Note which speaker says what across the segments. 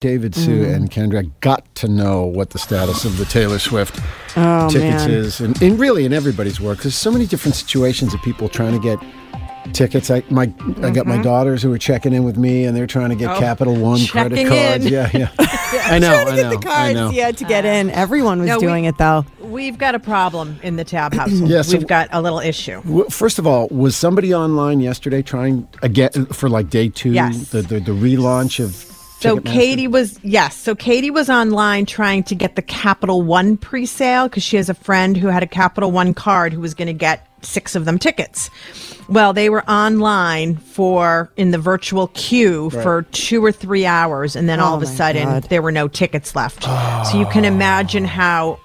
Speaker 1: David, Sue, mm. and Kendra got to know what the status of the Taylor Swift
Speaker 2: Oh,
Speaker 1: tickets
Speaker 2: man.
Speaker 1: is, and, and really in everybody's work. There's so many different situations of people trying to get tickets. I my I got my mm-hmm. daughters who are checking in with me, and they're trying to get oh, Capital One credit cards.
Speaker 2: in.
Speaker 1: Yeah, yeah. I know,
Speaker 2: Trying to
Speaker 1: I
Speaker 2: get
Speaker 1: know,
Speaker 2: the
Speaker 1: I
Speaker 2: cards,
Speaker 1: know.
Speaker 2: yeah, to get uh, in. Everyone was
Speaker 3: No, we-
Speaker 2: doing it though.
Speaker 3: We've got a problem in the Tab household.
Speaker 1: Yeah, so-
Speaker 3: We've got a little issue.
Speaker 1: Well, First of all, was somebody online yesterday trying again for like day two?
Speaker 3: Yes.
Speaker 1: The the, the relaunch of.
Speaker 3: So Katie was yes. So Katie was online trying to get the Capital One pre-sale because she has a friend who had a Capital One card who was going to get six of them tickets. Well, they were online for in the virtual queue for two or three hours, and then all
Speaker 2: Oh
Speaker 3: of a sudden
Speaker 2: God.
Speaker 3: there were no tickets left. So you can imagine how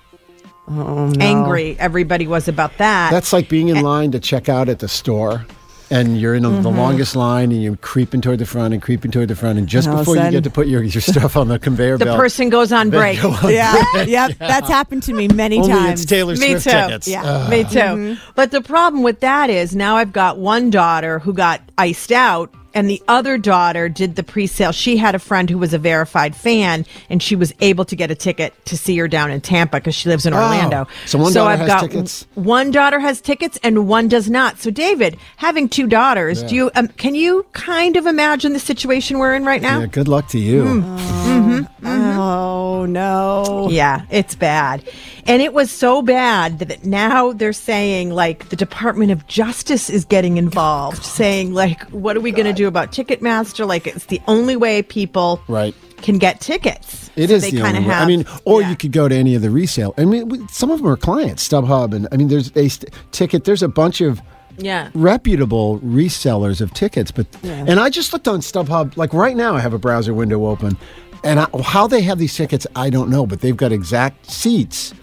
Speaker 3: oh, angry everybody was about that.
Speaker 1: That's like being in line to check out at the store. And you're in a,
Speaker 2: Mm-hmm.
Speaker 1: the longest line, and you're creeping toward the front and creeping toward the front, and just
Speaker 2: And all of a
Speaker 1: before you get to put your, your stuff on the conveyor
Speaker 3: the
Speaker 1: belt, the
Speaker 3: person goes on break.
Speaker 1: go on
Speaker 2: Yeah, yep. That's happened to me many
Speaker 1: Only
Speaker 2: times.
Speaker 1: it's Taylor
Speaker 3: Me
Speaker 1: Swift
Speaker 3: too.
Speaker 1: tickets.
Speaker 2: Yeah.
Speaker 1: Ugh.
Speaker 3: Me too. But the problem with that is now I've got one daughter who got iced out, and the other daughter did the pre-sale. She had a friend who was a verified fan, and she was able to get a ticket to see her down in Tampa because she lives in Orlando.
Speaker 1: Oh. So one daughter
Speaker 3: I've
Speaker 1: has
Speaker 3: got
Speaker 1: tickets?
Speaker 3: One daughter has tickets, and one does not. So David, having two daughters, do you um, can you kind of imagine the situation we're in right now?
Speaker 1: Yeah, good luck to you.
Speaker 3: Hmm.
Speaker 2: Oh no.
Speaker 3: Yeah, it's bad. And it was so bad that now they're saying like the Department of Justice is getting involved, saying like what are we going to do about Ticketmaster? Like it's the only way people
Speaker 1: Right.
Speaker 3: can get tickets.
Speaker 1: It
Speaker 3: So
Speaker 1: is
Speaker 3: they
Speaker 1: the only way. I mean, or
Speaker 3: yeah.
Speaker 1: you could go to any of the resale. I mean, some of them are clients, StubHub, and I mean, there's a st- ticket. There's a bunch of
Speaker 3: Yeah.
Speaker 1: reputable resellers of tickets. But and I just looked on StubHub. Like right now, I have a browser window open, and I, how they have these tickets, I don't know. But they've got exact seats,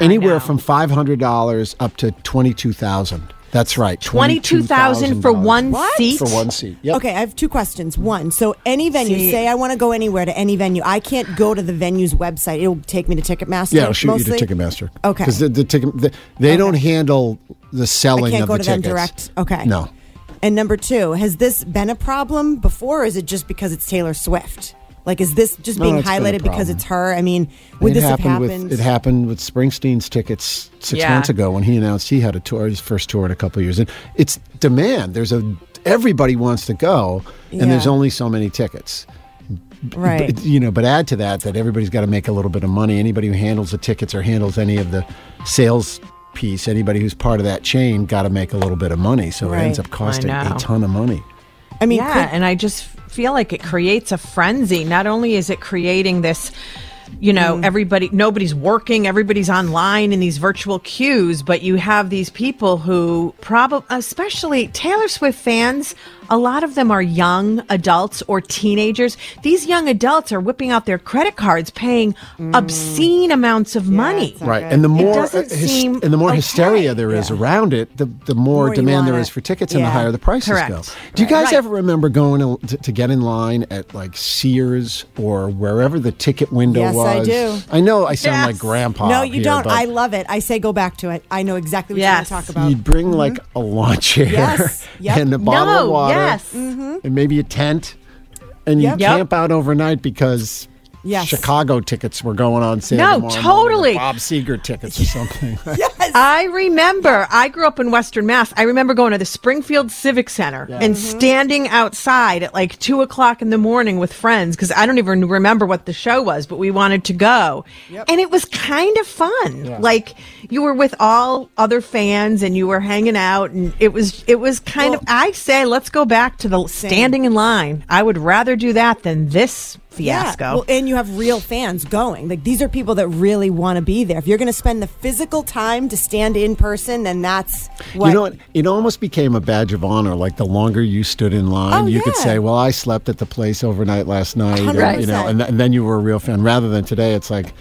Speaker 1: anywhere from five hundred dollars up to twenty two thousand. That's right,
Speaker 3: Twenty-two thousand for
Speaker 1: $22,000
Speaker 3: one
Speaker 2: What?
Speaker 3: seat.
Speaker 1: for one seat. Yep.
Speaker 2: Okay, I have two questions. One, so any venue,
Speaker 3: See-
Speaker 2: say I want to go anywhere to any venue, I can't go to the venue's website. It'll take me to Ticketmaster.
Speaker 1: Yeah, I'll shoot
Speaker 2: mostly?
Speaker 1: you to Ticketmaster.
Speaker 2: Okay.
Speaker 1: Because the, the ticket, the, they don't handle the selling.
Speaker 2: I
Speaker 1: selling
Speaker 2: can't
Speaker 1: of
Speaker 2: go
Speaker 1: the
Speaker 2: to them
Speaker 1: tickets.
Speaker 2: direct. Okay.
Speaker 1: No.
Speaker 2: And number two, has this been a problem before, or is it just because it's Taylor Swift? Like, is this just
Speaker 1: No,
Speaker 2: being
Speaker 1: it's been a
Speaker 2: highlighted because it's her? I mean, would
Speaker 1: it
Speaker 2: this have
Speaker 1: happened
Speaker 2: happened?
Speaker 1: with it happened with Springsteen's tickets six
Speaker 3: Yeah.
Speaker 1: months ago when he announced he had a tour, his first tour in a couple of years. And it's demand. There's a everybody wants to go, and there's only so many tickets.
Speaker 2: right.
Speaker 1: But, you know, but add to that that everybody's got to make a little bit of money. Anybody who handles the tickets or handles any of the sales piece, anybody who's part of that chain, got to make a little bit of money. So
Speaker 2: Right.
Speaker 1: it ends up costing a ton of money.
Speaker 2: I mean,
Speaker 3: yeah,
Speaker 2: could-
Speaker 3: and I just feel like it creates a frenzy. Not only is it creating this, you know,
Speaker 2: Mm.
Speaker 3: everybody, nobody's working, everybody's online in these virtual queues, but you have these people who probably, especially Taylor Swift fans, a lot of them are young adults or teenagers. These young adults are whipping out their credit cards, paying mm. obscene amounts of money.
Speaker 1: Right,
Speaker 2: good.
Speaker 1: and the more uh,
Speaker 3: doesn't
Speaker 1: hys- and the more
Speaker 3: okay.
Speaker 1: hysteria there is around it, the the more,
Speaker 2: More
Speaker 1: demand there
Speaker 2: want
Speaker 1: is
Speaker 2: it.
Speaker 1: for tickets, and the higher the prices
Speaker 3: Correct.
Speaker 1: go. Do you guys
Speaker 3: Right.
Speaker 1: ever remember going to, to, to get in line at like Sears or wherever the ticket window
Speaker 2: Yes,
Speaker 1: was?
Speaker 2: I do.
Speaker 1: I know I sound
Speaker 3: Yes.
Speaker 1: like grandpa.
Speaker 2: no, you
Speaker 1: here,
Speaker 2: don't. I love it. I say go back to it. I know exactly what
Speaker 3: Yes.
Speaker 2: you're going to talk about.
Speaker 1: You'd bring like mm-hmm. a lawn chair
Speaker 2: Yes. Yep.
Speaker 1: and a bottle
Speaker 3: No,
Speaker 1: of water,
Speaker 3: yes. Mm-hmm.
Speaker 1: and maybe a tent, and you
Speaker 2: Yep.
Speaker 3: Yep.
Speaker 1: camp out overnight because.
Speaker 2: Yes.
Speaker 1: Chicago tickets were going on sale.
Speaker 3: No, totally.
Speaker 1: Bob Seger tickets or something.
Speaker 3: I remember, I grew up in Western Mass. I remember going to the Springfield Civic Center and mm-hmm. standing outside at like two o'clock in the morning with friends because I don't even remember what the show was, but we wanted to go. And it was kind of fun. Like you were with all other fans and you were hanging out and it was, it was kind of, I say, let's go back to the standing in line. I would rather do that than this fiasco.
Speaker 2: Yeah. Well, and you have real fans going. Like these are people that really want to be there. If you're going to spend the physical time to stand in person, then that's what.
Speaker 1: You know what? It almost became a badge of honor. Like the longer you stood in line,
Speaker 2: Oh,
Speaker 1: you could say, "Well, I slept at the place overnight last night," and, you know, and, th- and then you were a real fan. Rather than today, it's like,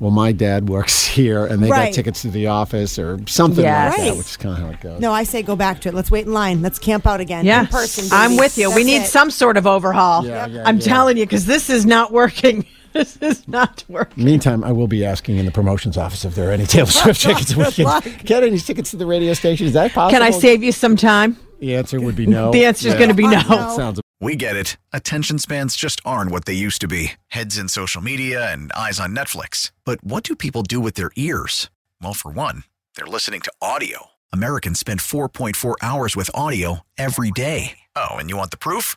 Speaker 1: "Well, my dad works here, and they
Speaker 2: Right.
Speaker 1: got tickets to the office or something
Speaker 3: Yes.
Speaker 1: like that," which is kind of how it goes.
Speaker 2: no, I say go back to it. Let's wait in line. Let's camp out again.
Speaker 3: Yeah,
Speaker 2: In person.
Speaker 3: I'm with you. we need
Speaker 2: it.
Speaker 3: some sort of overhaul.
Speaker 1: Yeah, yeah,
Speaker 3: I'm
Speaker 1: yeah.
Speaker 3: telling you, because this is not working. this is not working.
Speaker 1: Meantime, I will be asking in the promotions office if there are any Taylor Swift tickets. We can
Speaker 2: luck.
Speaker 1: get any tickets to the radio station. Is that possible?
Speaker 3: Can I save you some time?
Speaker 1: The answer would be no.
Speaker 3: The answer is
Speaker 1: Yeah.
Speaker 3: going to be no.
Speaker 2: No.
Speaker 1: Sounds
Speaker 4: We get it. Attention spans just aren't what they used to be heads in social media and eyes on Netflix. But what do people do with their ears? Well, for one, they're listening to audio. Americans spend 4.4 hours with audio every day. Oh, and you want the proof?